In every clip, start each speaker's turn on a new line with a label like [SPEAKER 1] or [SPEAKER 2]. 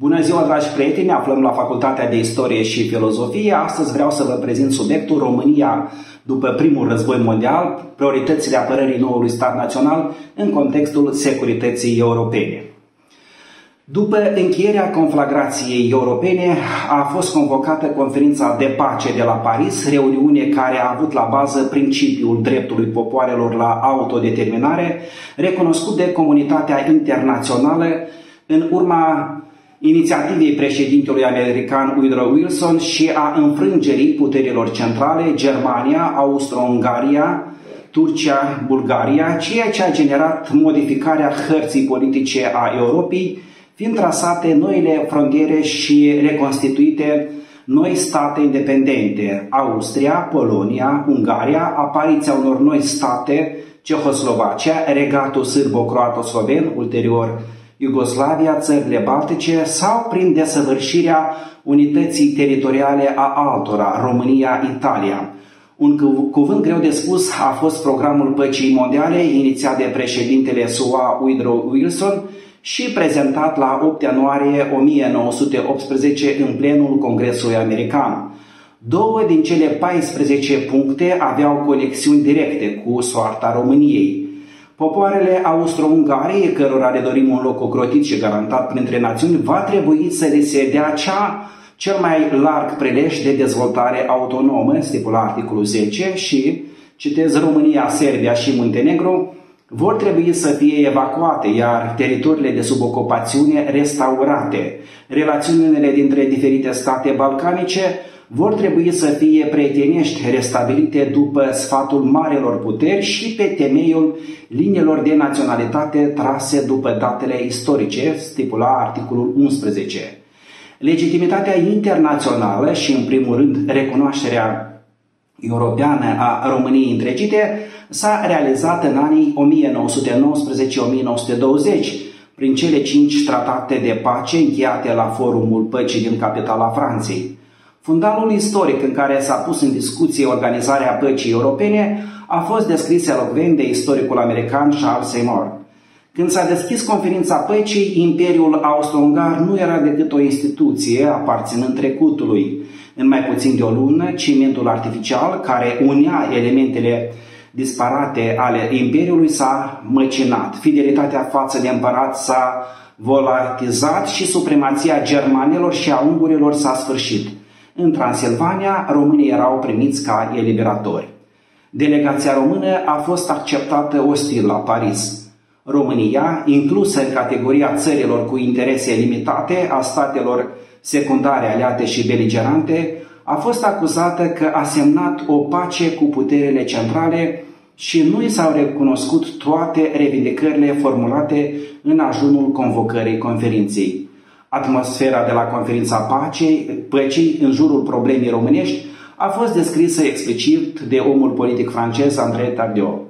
[SPEAKER 1] Bună ziua, dragi prieteni! Ne aflăm la Facultatea de Istorie și Filozofie. Astăzi vreau să vă prezint subiectul România după primul război mondial, prioritățile apărării noului stat național în contextul securității europene. După încheierea conflagrației europene a fost convocată conferința de pace de la Paris, reuniune care a avut la bază principiul dreptului popoarelor la autodeterminare, recunoscut de comunitatea internațională în urma inițiativei președintelui american Woodrow Wilson și a înfrângerii puterilor centrale Germania, Austro-Ungaria, Turcia, Bulgaria, ceea ce a generat modificarea hărții politice a Europei, fiind trasate noile frontiere și reconstituite noi state independente, Austria, Polonia, Ungaria, apariția unor noi state, Cehoslovacia, regatul sârbo-croato-sloven, ulterior Iugoslavia, țările Baltice sau prin desăvârșirea unității teritoriale a altora, România, Italia. Un cuvânt greu de spus a fost programul Păcii Mondiale, inițiat de președintele SUA Woodrow Wilson și prezentat la 8 ianuarie 1918 în plenul Congresului American. Două din cele 14 puncte aveau conexiuni directe cu soarta României. Popoarele austro-ungare, cărora le dorim un loc ocrotit și garantat printre națiuni, va trebui să le se dea cea cel mai larg prelej de dezvoltare autonomă, stipula articolul 10, și, citez, România, Serbia și Muntenegru, vor trebui să fie evacuate, iar teritoriile de sub ocupațiune restaurate. Relațiunile dintre diferite state balcanice vor trebui să fie prietenești restabilite după sfatul marelor puteri și pe temeiul liniilor de naționalitate trase după datele istorice, stipula articolul 11. Legitimitatea internațională și, în primul rând, recunoașterea europeană a României întregite s-a realizat în anii 1919-1920 prin cele cinci tratate de pace încheiate la Forumul Păcii din capitala Franței. Fundalul istoric în care s-a pus în discuție organizarea păcii europene a fost descris elocvent de istoricul american Charles Seymour. Când s-a deschis conferința păcii, Imperiul Austro-Ungar nu era decât o instituție aparținând trecutului. În mai puțin de o lună, cimentul artificial, care unea elementele disparate ale Imperiului, s-a măcinat. Fidelitatea față de împărat s-a volatizat și supremația germanilor și a ungurilor s-a sfârșit. În Transilvania, românii erau primiți ca eliberatori. Delegația română a fost acceptată ostil la Paris. România, inclusă în categoria țărilor cu interese limitate a statelor secundare aliate și beligerante, a fost acuzată că a semnat o pace cu puterile centrale și nu i s-au recunoscut toate revindicările formulate în ajunul convocării conferinței. Atmosfera de la conferința pacei, păcii în jurul problemei românești a fost descrisă explicit de omul politic francez André Tardieu.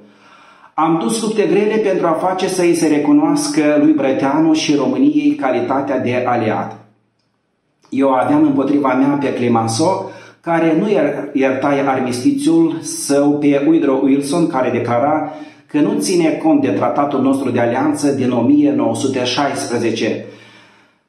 [SPEAKER 1] Am dus lupte grele pentru a face să îi se recunoască lui Brăteanu și României calitatea de aliat. Eu aveam împotriva mea pe Clemenceau, care nu ierta armistițiul său pe Woodrow Wilson, care declara că nu ține cont de tratatul nostru de alianță din 1916,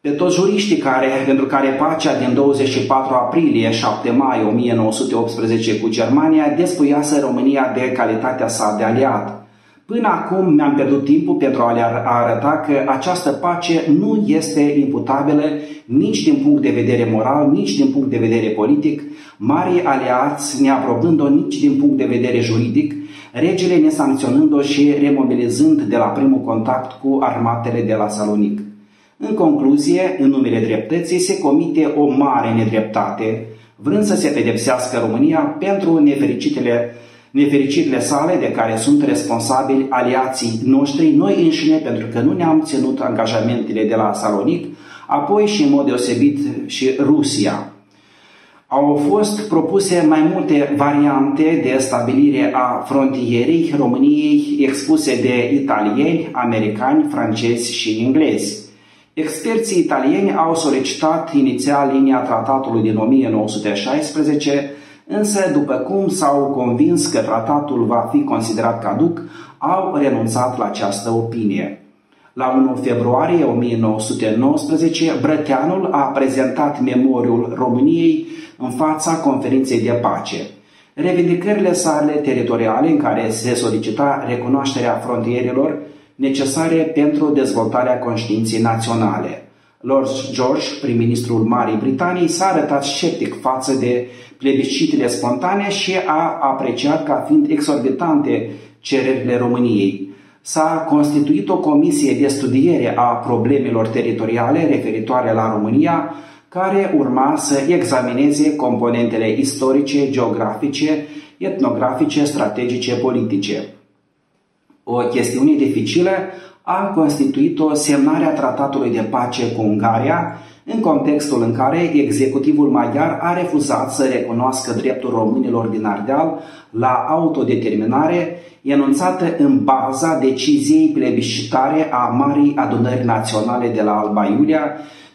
[SPEAKER 1] pe toți juriștii care, pentru care pacea din 24 aprilie 7 mai 1918 cu Germania despuiase România de calitatea sa de aliat. Până acum mi-am pierdut timpul pentru a le arăta că această pace nu este imputabilă nici din punct de vedere moral, nici din punct de vedere politic, mari aliați neaprobând-o nici din punct de vedere juridic, regele nesancționând-o și remobilizând de la primul contact cu armatele de la Salonic. În concluzie, în numele dreptății se comite o mare nedreptate, vrând să se pedepsească România pentru nefericitele, nefericirile sale de care sunt responsabili aliații noștri, noi înșine, pentru că nu ne-am ținut angajamentele de la Salonic, apoi și în mod deosebit și Rusia. Au fost propuse mai multe variante de stabilire a frontierei României expuse de italieni, americani, francezi și englezi. Experții italieni au solicitat inițial linia tratatului din 1916, însă după cum s-au convins că tratatul va fi considerat caduc, au renunțat la această opinie. La 1 februarie 1919, Brăteanul a prezentat memoriul României în fața conferinței de pace. Revindicările sale teritoriale în care se solicita recunoașterea frontierelor necesare pentru dezvoltarea conștiinței naționale. Lord George, prim-ministrul Marii Britanii, s-a arătat sceptic față de plebiscitele spontane și a apreciat ca fiind exorbitante cererile României. S-a constituit o comisie de studiere a problemelor teritoriale referitoare la România, care urma să examineze componentele istorice, geografice, etnografice, strategice, politice. O chestiune dificilă a constituit-o semnarea tratatului de pace cu Ungaria, în contextul în care executivul maghiar a refuzat să recunoască dreptul românilor din Ardeal la autodeterminare, enunțată în baza deciziei plebiscitare a Marii Adunări Naționale de la Alba Iulia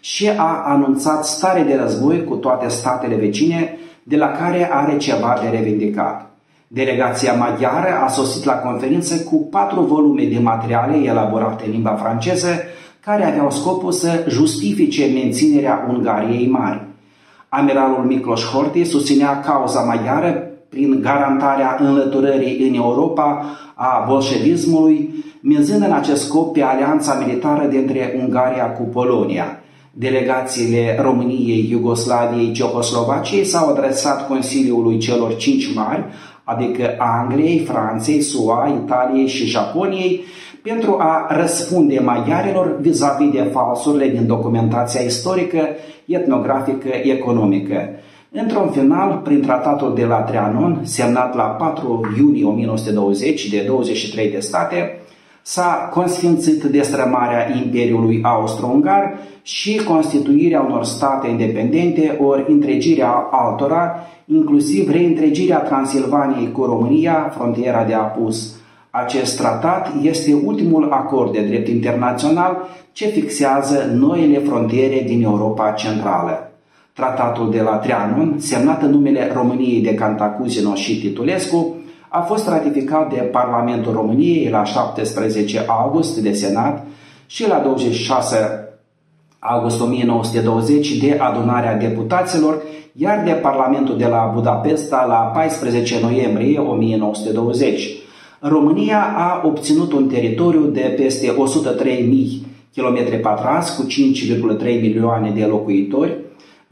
[SPEAKER 1] și a anunțat stare de război cu toate statele vecine, de la care are ceva de revendicat. Delegația maghiară a sosit la conferință cu patru volume de materiale elaborate în limba franceză, care aveau scopul să justifice menținerea Ungariei mari. Amiralul Miklos Horthy susținea cauza maghiară prin garantarea înlăturării în Europa a bolșevismului, minzând în acest scop pe alianța militară dintre Ungaria cu Polonia. Delegațiile României, Iugoslaviei, Cehoslovaciei s-au adresat Consiliului celor cinci mari, adică Angliei, Franței, SUA, Italiei și Japoniei, pentru a răspunde maghiarilor vis-a-vis de falsurile din documentația istorică, etnografică, economică. Într-un final, prin tratatul de la Trianon, semnat la 4 iunie 1920 de 23 de state, s-a consfințit destrămarea Imperiului Austro-Ungar și constituirea unor state independente ori întregirea altora, inclusiv reîntregirea Transilvaniei cu România, frontiera de apus. Acest tratat este ultimul acord de drept internațional ce fixează noile frontiere din Europa Centrală. Tratatul de la Trianon, semnat în numele României de Cantacuzino și Titulescu, a fost ratificat de Parlamentul României la 17 august de Senat și la 26 august 1920 de adunarea deputaților, iar de Parlamentul de la Budapesta la 14 noiembrie 1920. România a obținut un teritoriu de peste 103.000 km pătrați cu 5,3 milioane de locuitori,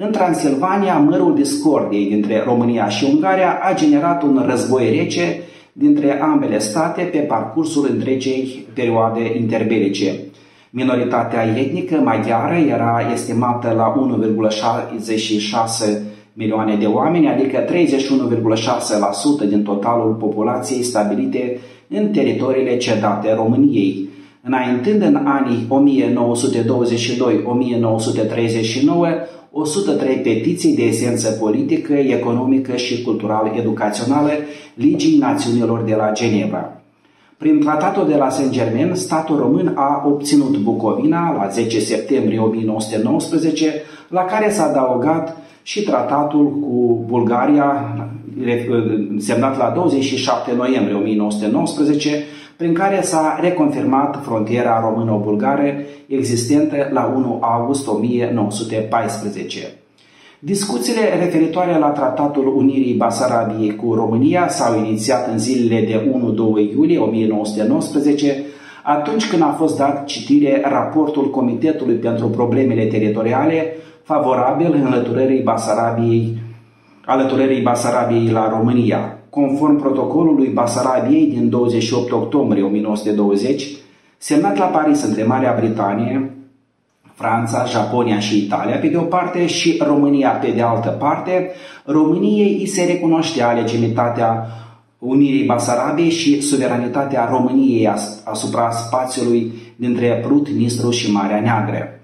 [SPEAKER 1] în Transilvania, mărul discordiei dintre România și Ungaria a generat un război rece dintre ambele state pe parcursul întregei perioade interbelice. Minoritatea etnică maghiară era estimată la 1,66 milioane de oameni, adică 31,6% din totalul populației stabilite în teritoriile cedate României. Înaintând în anii 1922-1939, 103 petiții de esență politică, economică și cultural-educațională Ligii Națiunilor de la Geneva. Prin tratatul de la Saint-Germain, statul român a obținut Bucovina la 10 septembrie 1919, la care s-a adăugat și tratatul cu Bulgaria, semnat la 27 noiembrie 1919, prin care s-a reconfirmat frontiera româno-bulgară existentă la 1 august 1914. Discuțiile referitoare la Tratatul Unirii Basarabiei cu România s-au inițiat în zilele de 1-2 iulie 1919, atunci când a fost dat citire raportul Comitetului pentru Problemele Teritoriale favorabil înlăturării Basarabiei, alăturării Basarabiei la România. Conform protocolului Basarabiei din 28 octombrie 1920, semnat la Paris între Marea Britanie, Franța, Japonia și Italia pe de o parte și România pe de altă parte, României îi se recunoștea legitimitatea Unirii Basarabiei și suveranitatea României asupra spațiului dintre Prut, Nistru și Marea Neagră.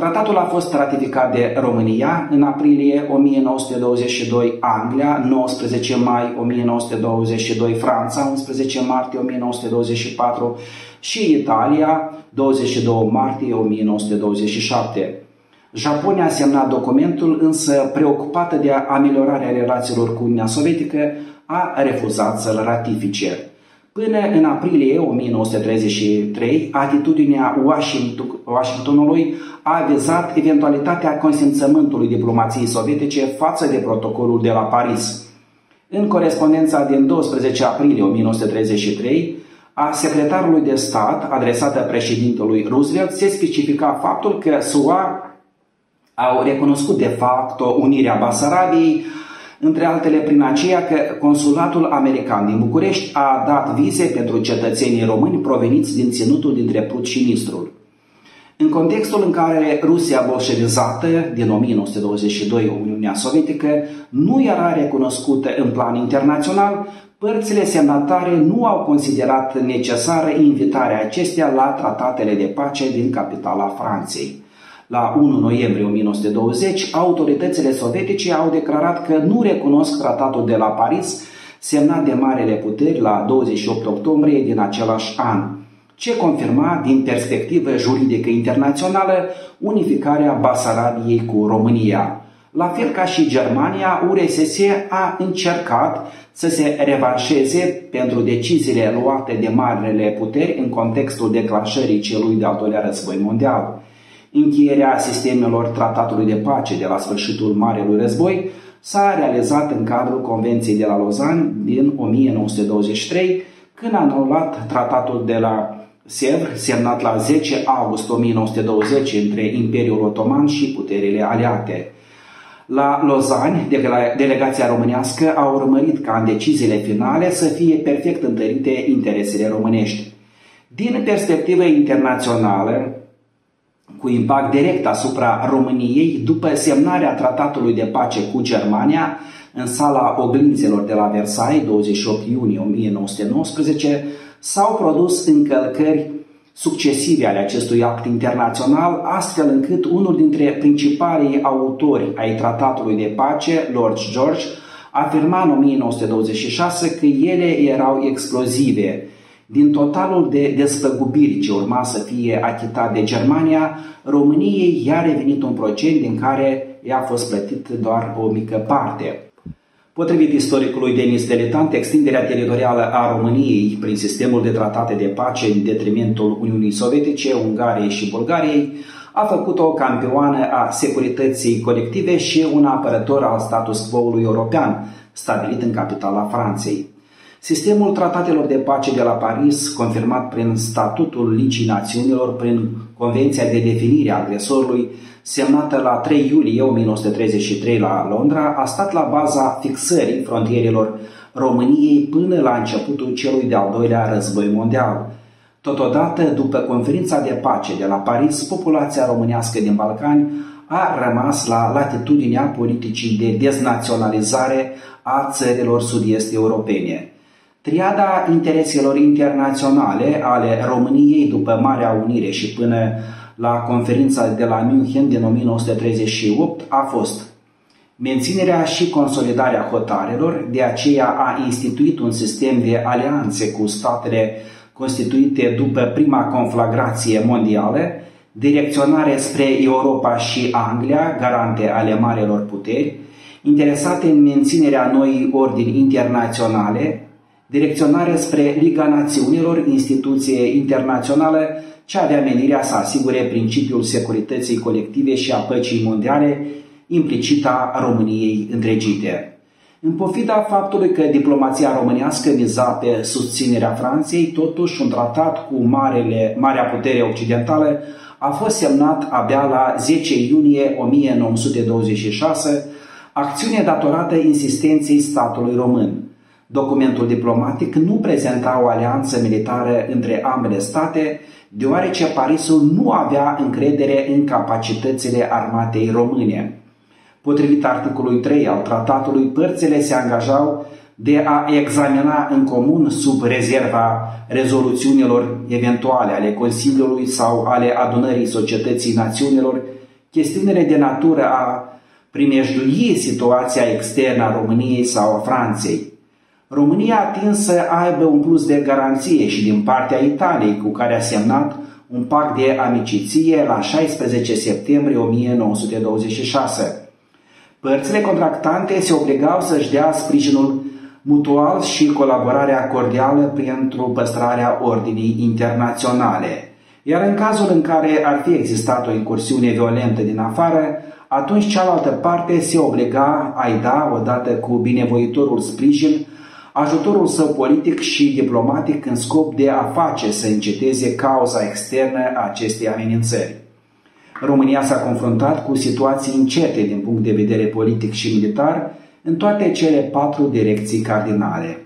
[SPEAKER 1] Tratatul a fost ratificat de România în aprilie 1922, Anglia 19 mai 1922, Franța 11 martie 1924 și Italia 22 martie 1927. Japonia a semnat documentul, însă preocupată de ameliorarea relațiilor cu Uniunea Sovietică, a refuzat să-l ratifice. Până în aprilie 1933, atitudinea Washingtonului a vizat eventualitatea consimțământului diplomației sovietice față de protocolul de la Paris. În corespondența din 12 aprilie 1933 a secretarului de stat adresată președintelui Roosevelt se specifica faptul că SUA au recunoscut de fapt unirea Basarabiei, între altele prin aceea că consulatul american din București a dat vize pentru cetățenii români proveniți din ținutul dintre Prut și Nistrul. În contextul în care Rusia bolșevizată din 1922, Uniunea Sovietică, nu era recunoscută în plan internațional, părțile semnatare nu au considerat necesară invitarea acestea la tratatele de pace din capitala Franței. La 1 noiembrie 1920, autoritățile sovietice au declarat că nu recunosc tratatul de la Paris, semnat de marele puteri la 28 octombrie din același an, ce confirma din perspectivă juridică internațională unificarea Basarabiei cu România. La fel ca și Germania, URSS a încercat să se revanșeze pentru deciziile luate de marele puteri în contextul declanșării celui de-al doilea război mondial. Încheierea sistemelor tratatului de pace de la sfârșitul Marelui Război s-a realizat în cadrul Convenției de la Lausanne din 1923, când a anulat tratatul de la Sevr, semnat la 10 august 1920 între Imperiul Otoman și puterile aliate. La Lausanne, delegația românească a urmărit ca în deciziile finale să fie perfect întărite interesele românești. Din perspectivă internațională, cu impact direct asupra României după semnarea tratatului de pace cu Germania în sala oglințelor de la Versailles, 28 iunie 1919, s-au produs încălcări succesive ale acestui act internațional, astfel încât unul dintre principalii autori ai tratatului de pace, Lord George, afirma în 1926 că ele erau explozive, din totalul de despăgubiri ce urma să fie achitat de Germania, României i-a revenit un procent din care i-a fost plătit doar o mică parte. Potrivit istoricului Denis Deletant, extinderea teritorială a României prin sistemul de tratate de pace în detrimentul Uniunii Sovietice, Ungariei și Bulgariei a făcut-o campioană a securității colective și un apărător al status quo-ului european, stabilit în capitala Franței. Sistemul tratatelor de pace de la Paris, confirmat prin Statutul Ligii Națiunilor, prin Convenția de definire a agresorului, semnată la 3 iulie 1933 la Londra, a stat la baza fixării frontierelor României până la începutul celui de-al doilea război mondial. Totodată, după conferința de pace de la Paris, populația românească din Balcani a rămas la latitudinea politicii de deznaționalizare a țărilor sud-est europene. Triada intereselor internaționale ale României după Marea Unire și până la conferința de la München din 1938 a fost menținerea și consolidarea hotarelor, de aceea a instituit un sistem de alianțe cu statele constituite după prima conflagrație mondială, direcționare spre Europa și Anglia, garante ale marelor puteri, interesate în menținerea noii ordini internaționale, direcționare spre Liga Națiunilor, instituție internațională ce avea menirea să asigure principiul securității colective și a păcii mondiale implicita României întregite. În pofida faptului că diplomația românească miza pe susținerea Franței, totuși un tratat cu marele, Marea Putere Occidentală a fost semnat abia la 10 iunie 1926, acțiune datorată insistenței statului român. Documentul diplomatic nu prezenta o alianță militară între ambele state, deoarece Parisul nu avea încredere în capacitățile armatei române. Potrivit articolului 3 al tratatului, părțile se angajau de a examina în comun sub rezerva rezoluțiunilor eventuale ale Consiliului sau ale adunării societății națiunilor chestiunile de natură a primejdui situația externă a României sau a Franței. România a atins să aibă un plus de garanție și din partea Italiei, cu care a semnat un pact de amiciție la 16 septembrie 1926. Părțile contractante se obligau să-și dea sprijinul mutual și colaborarea cordială pentru păstrarea ordinii internaționale. Iar în cazul în care ar fi existat o incursiune violentă din afară, atunci cealaltă parte se obliga a-i da, odată cu binevoitorul sprijin, ajutorul său politic și diplomatic în scop de a face să înceteze cauza externă a acestei amenințări. România s-a confruntat cu situații încete din punct de vedere politic și militar în toate cele patru direcții cardinale.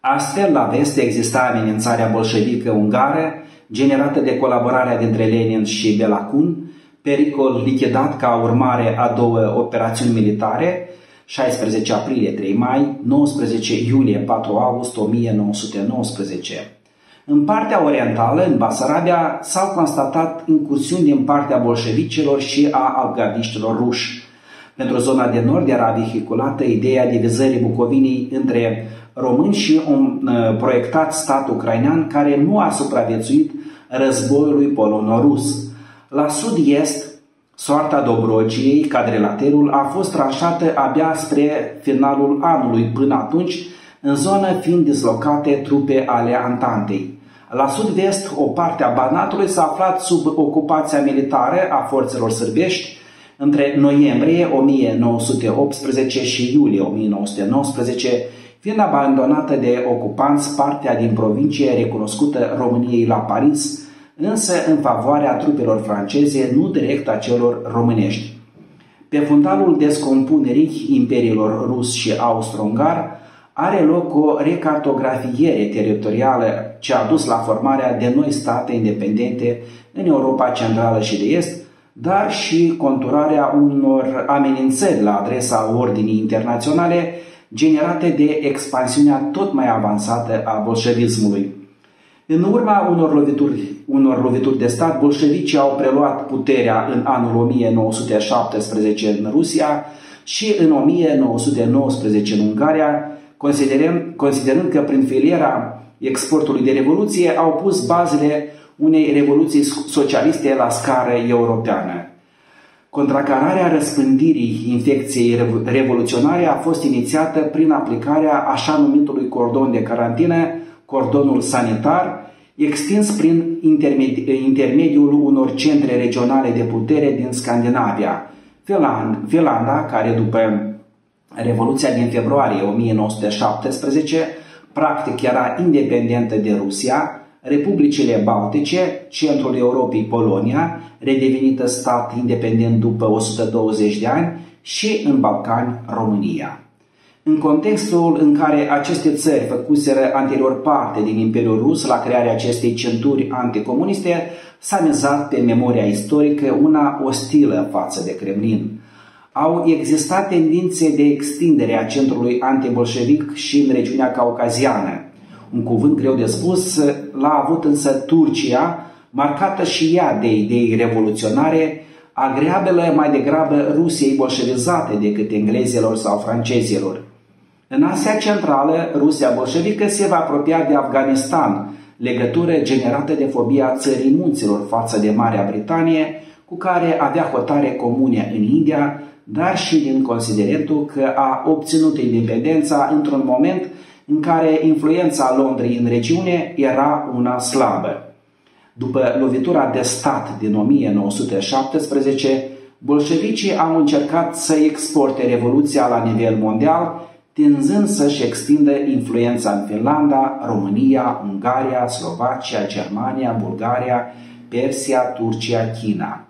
[SPEAKER 1] Astfel, la vest exista amenințarea bolșevică ungară, generată de colaborarea dintre Lenin și Belacun, pericol lichidat ca urmare a două operațiuni militare, 16 aprilie 3 mai, 19 iulie 4 august 1919. În partea orientală, în Basarabia, s-au constatat incursiuni din partea bolșevicilor și a algaviștilor ruși. Pentru zona de nord era vehiculată ideea divizării Bucovinii între români și un uh, proiectat stat ucrainean care nu a supraviețuit războiului polono-rus. La sud-est, soarta Dobrogei, cadrelaterul, a fost tranșată abia spre finalul anului, până atunci, în zonă fiind dislocate trupe ale Antantei. La sud-vest, o parte a Banatului s-a aflat sub ocupația militară a forțelor sârbești între noiembrie 1918 și iulie 1919, fiind abandonată de ocupanți partea din provincie recunoscută României la Paris, însă în favoarea trupelor franceze, nu direct a celor românești. Pe fundalul descompunerii imperiilor rus și austro-ungar are loc o recartografiere teritorială ce a dus la formarea de noi state independente în Europa Centrală și de Est, dar și conturarea unor amenințări la adresa ordinii internaționale generate de expansiunea tot mai avansată a bolșevismului. În urma unor lovituri, unor lovituri de stat, bolșevicii au preluat puterea în anul 1917 în Rusia și în 1919 în Ungaria, considerând, considerând că prin filiera exportului de revoluție au pus bazele unei revoluții socialiste la scară europeană. Contracararea răspândirii infecției revoluționare a fost inițiată prin aplicarea așa numitului cordon de carantină, cordonul sanitar, extins prin intermediul unor centre regionale de putere din Scandinavia. Finlanda, care după Revoluția din februarie 1917 practic era independentă de Rusia, Republicile Baltice, centrul Europei Polonia, redevenită stat independent după 120 de ani, și în Balcani România. În contextul în care aceste țări făcuseră anterior parte din Imperiul Rus la crearea acestei centuri anticomuniste, s-a mizat pe memoria istorică una ostilă față de Kremlin. Au existat tendințe de extindere a centrului antibolșevic și în regiunea caucaziană, un cuvânt greu de spus, l-a avut însă Turcia, marcată și ea de idei revoluționare, agreabile mai degrabă Rusiei bolșevizate decât englezilor sau francezilor. În Asia Centrală, Rusia bolșevică se va apropia de Afganistan, legătură generată de fobia țării munților față de Marea Britanie, cu care avea hotare comune în India, dar și din considerentul că a obținut independența într-un moment în care influența Londrei în regiune era una slabă. După lovitura de stat din 1917, bolșevicii au încercat să exporte revoluția la nivel mondial, tinzând să-și extindă influența în Finlanda, România, Ungaria, Slovacia, Germania, Bulgaria, Persia, Turcia, China.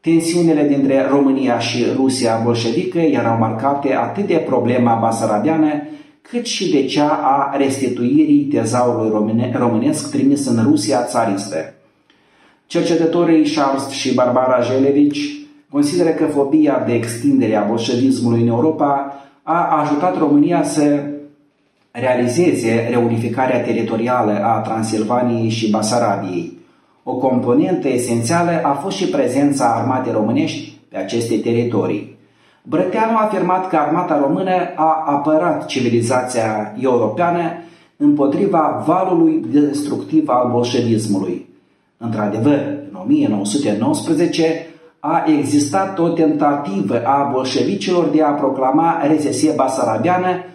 [SPEAKER 1] Tensiunile dintre România și Rusia bolșevică erau marcate atât de problema basarabiană, cât și de cea a restituirii tezaurului române, românesc trimis în Rusia țaristă. Cercetătorii Charles și Barbara Jelevici consideră că fobia de extindere a bolșevismului în Europa a ajutat România să realizeze reunificarea teritorială a Transilvaniei și Basarabiei. O componentă esențială a fost și prezența armatei românești pe aceste teritorii. Brăteanu a afirmat că armata română a apărat civilizația europeană împotriva valului destructiv al bolșevismului. Într-adevăr, în 1919 a existat o tentativă a bolșevicilor de a proclama rezesie basarabiană cu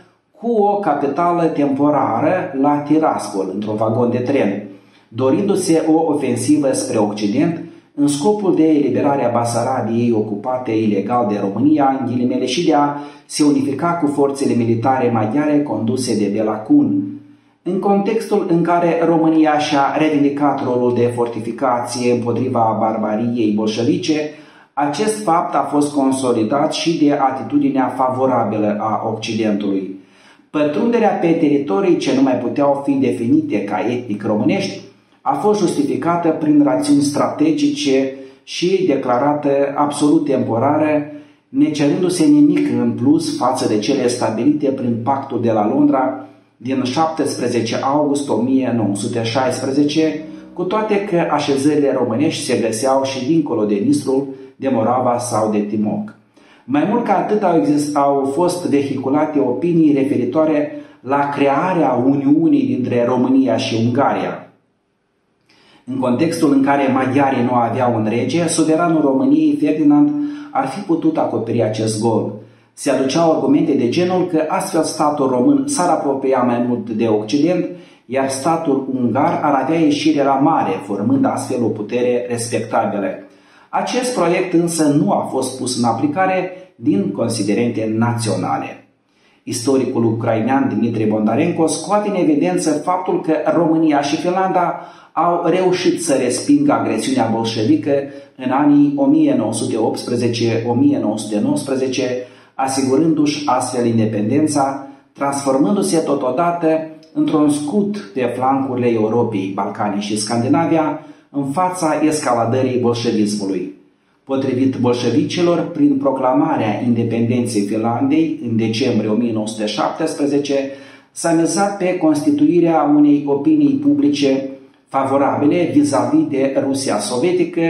[SPEAKER 1] cu o capitală temporară la Tiraspol, într-un vagon de tren, dorindu-se o ofensivă spre Occident în scopul de eliberare a Basarabiei ocupate ilegal de România, în ghilimele, și de a se unifica cu forțele militare maghiare conduse de Belacun. În contextul în care România și-a revendicat rolul de fortificație împotriva barbariei bolșevice, acest fapt a fost consolidat și de atitudinea favorabilă a Occidentului. Pătrunderea pe teritorii ce nu mai puteau fi definite ca etnic românești a fost justificată prin rațiuni strategice și declarată absolut temporară, necerându-se nimic în plus față de cele stabilite prin pactul de la Londra din 17 august 1916, cu toate că așezările românești se găseau și dincolo de Nistrul, de Morava sau de Timoc. Mai mult ca atât au, exist, au fost vehiculate opinii referitoare la crearea Uniunii dintre România și Ungaria. În contextul în care maghiarii nu aveau un rege, suveranul României, Ferdinand, ar fi putut acoperi acest gol. Se aduceau argumente de genul că astfel statul român s-ar apropia mai mult de Occident, iar statul ungar ar avea ieșire la mare, formând astfel o putere respectabilă. Acest proiect însă nu a fost pus în aplicare din considerente naționale. Istoricul ucrainean Dimitrie Bondarenko scoate în evidență faptul că România și Finlanda au reușit să respingă agresiunea bolșevică în anii 1918-1919, asigurându-și astfel independența, transformându-se totodată într-un scut pe flancurile Europei, Balcanii și Scandinavia, în fața escaladării bolșevismului. Potrivit bolșevicilor, prin proclamarea independenței Finlandei în decembrie 1917, s-a mizat pe constituirea unei opinii publice favorabile vis-a-vis de Rusia sovietică,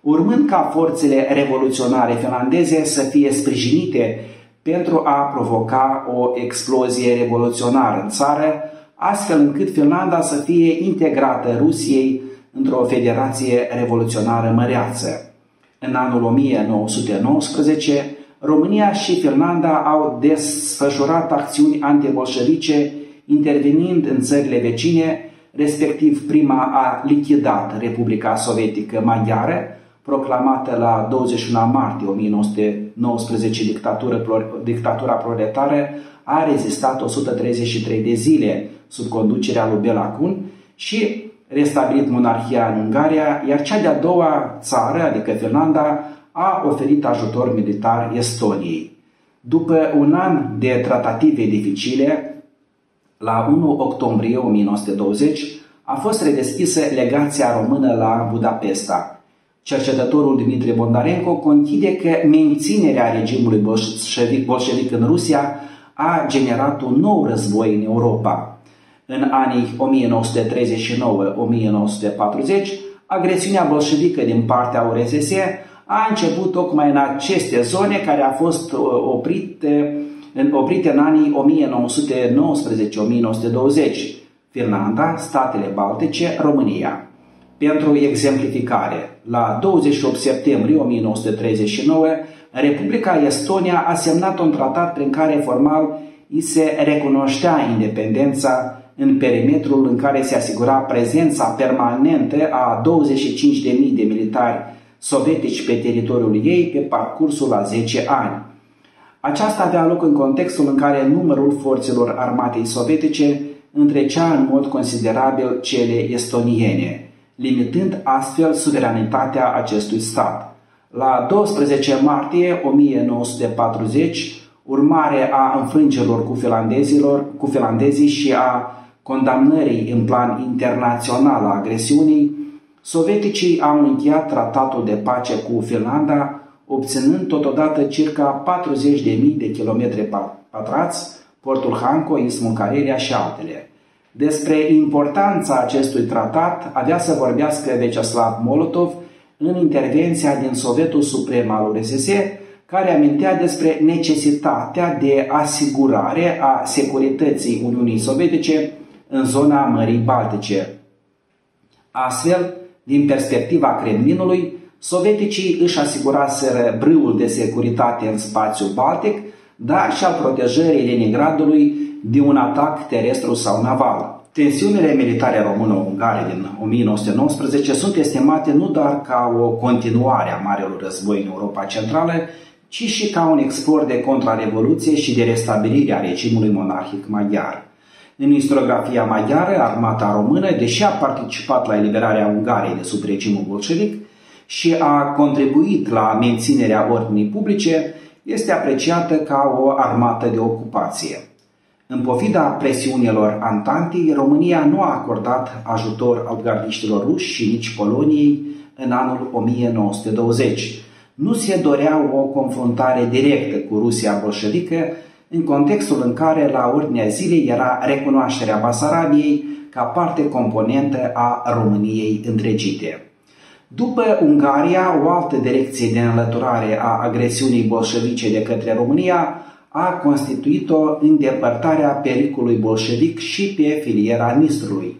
[SPEAKER 1] urmând ca forțele revoluționare finlandeze să fie sprijinite pentru a provoca o explozie revoluționară în țară, astfel încât Finlanda să fie integrată Rusiei într-o federație revoluționară măreață. În anul 1919, România și Finlanda au desfășurat acțiuni antibolșevice, intervenind în țările vecine, respectiv prima a lichidat Republica Sovietică Maghiară, proclamată la 21 martie 1919 dictatură, dictatura proletară, a rezistat 133 de zile sub conducerea lui Belacun și restabilit monarhia în Ungaria, iar cea de-a doua țară, adică Finlanda, a oferit ajutor militar Estoniei. După un an de tratative dificile, la 1 octombrie 1920, a fost redeschisă legația română la Budapesta. Cercetătorul Dimitrie Bondarenko conchide că menținerea regimului bolșevic, bolșevic în Rusia a generat un nou război în Europa. În anii 1939-1940, agresiunea bolșevică din partea URSS a început tocmai în aceste zone care a fost uh, oprite, oprite în anii 1919-1920, Finlanda, statele Baltice, România. Pentru exemplificare, la 28 septembrie 1939, Republica Estonia a semnat un tratat prin care formal îi se recunoștea independența în perimetrul în care se asigura prezența permanentă a 25.000 de militari sovietici pe teritoriul ei pe parcursul a 10 ani. Aceasta avea loc în contextul în care numărul forțelor armatei sovietice întrecea în mod considerabil cele estoniene, limitând astfel suveranitatea acestui stat. La 12 martie 1940, urmare a înfrângerilor cu finlandezilor, cu finlandezii și a condamnării în plan internațional a agresiunii, sovieticii au încheiat tratatul de pace cu Finlanda, obținând totodată circa 40.000 de kilometri pătrați, portul Hanco, Ismul Carelia și altele. Despre importanța acestui tratat avea să vorbească Veceslav Molotov în intervenția din Sovietul Suprem al URSS, care amintea despre necesitatea de asigurare a securității Uniunii Sovietice în zona Mării Baltice. Astfel, din perspectiva Kremlinului, sovieticii își asiguraseră brâul de securitate în spațiul Baltic, dar și al protejării Leningradului de un atac terestru sau naval. Tensiunile militare româno-ungare din 1919 sunt estimate nu doar ca o continuare a Marelor Război în Europa Centrală, ci și ca un export de contrarevoluție și de restabilire a regimului monarhic maghiar. În istoriografia maghiară, armata română, deși a participat la eliberarea Ungariei de sub regimul bolșevic și a contribuit la menținerea ordinii publice, este apreciată ca o armată de ocupație. În pofida presiunilor Antantii, România nu a acordat ajutor afganiștilor ruși și nici Poloniei în anul 1920. Nu se dorea o confruntare directă cu Rusia bolșevică, în contextul în care la ordinea zilei era recunoașterea Basarabiei ca parte componentă a României întregite. După Ungaria, o altă direcție de înlăturare a agresiunii bolșevice de către România a constituit-o îndepărtarea pericolului bolșevic și pe filiera Nistrului.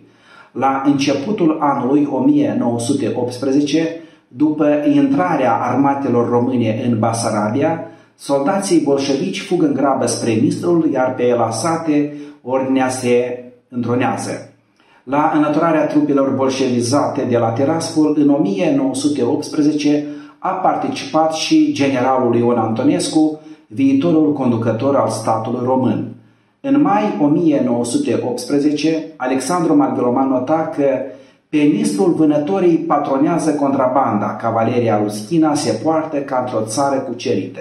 [SPEAKER 1] La începutul anului 1918, după intrarea armatelor române în Basarabia, soldații bolșevici fug în grabă spre Nistrul, iar pe Elasate ordinea se întronează. La înăturarea trupelor bolșevizate de la Tiraspol, în 1918, a participat și generalul Ion Antonescu, viitorul conducător al statului român. În mai 1918, Alexandru Margheloman nota că pe Nistrul vânătorii patronează contrabanda, cavaleria ruschina se poartă ca într-o țară cucerită.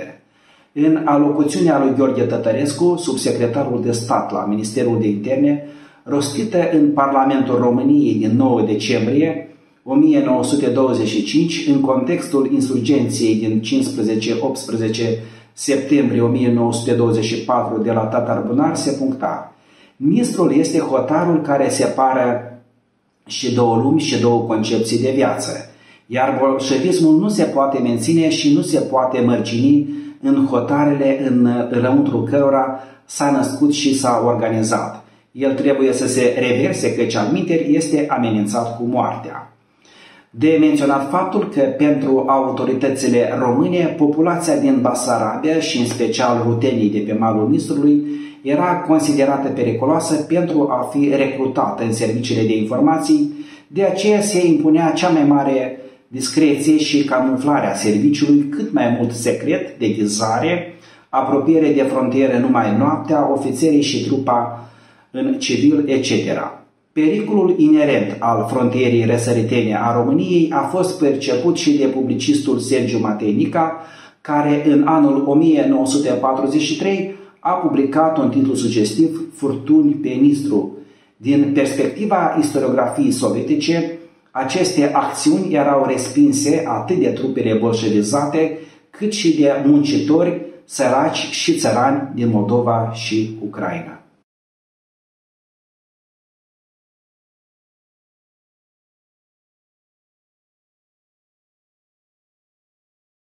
[SPEAKER 1] În alocuțiunea lui Gheorghe Tătărescu, subsecretarul de stat la Ministerul de Interne, rostită în Parlamentul României din 9 decembrie 1925, în contextul insurgenției din 15-18 septembrie 1924 de la Tatar Bunar, se puncta Mistrul este hotarul care separă și două lumi și două concepții de viață, iar bolșevismul nu se poate menține și nu se poate mărgini în hotarele în lăuntru cărora s-a născut și s-a organizat. El trebuie să se reverse căci alminteri este amenințat cu moartea. De menționat faptul că pentru autoritățile române, populația din Basarabia și în special rutenii de pe malul Nistrului era considerată periculoasă pentru a fi recrutată în serviciile de informații, de aceea se impunea cea mai mare discreție și camuflarea serviciului cât mai mult secret, de ghizare, apropiere de frontieră numai noaptea, ofițerii și trupa în civil, etc. Pericolul inerent al frontierii răsăritene a României a fost perceput și de publicistul Sergiu Mateinica, care în anul 1943 a publicat un titlu sugestiv Furtuni pe Nistru. Din perspectiva istoriografiei sovietice, aceste acțiuni erau respinse atât de trupele bolșevizate, cât și de muncitori, săraci și țărani din Moldova și Ucraina.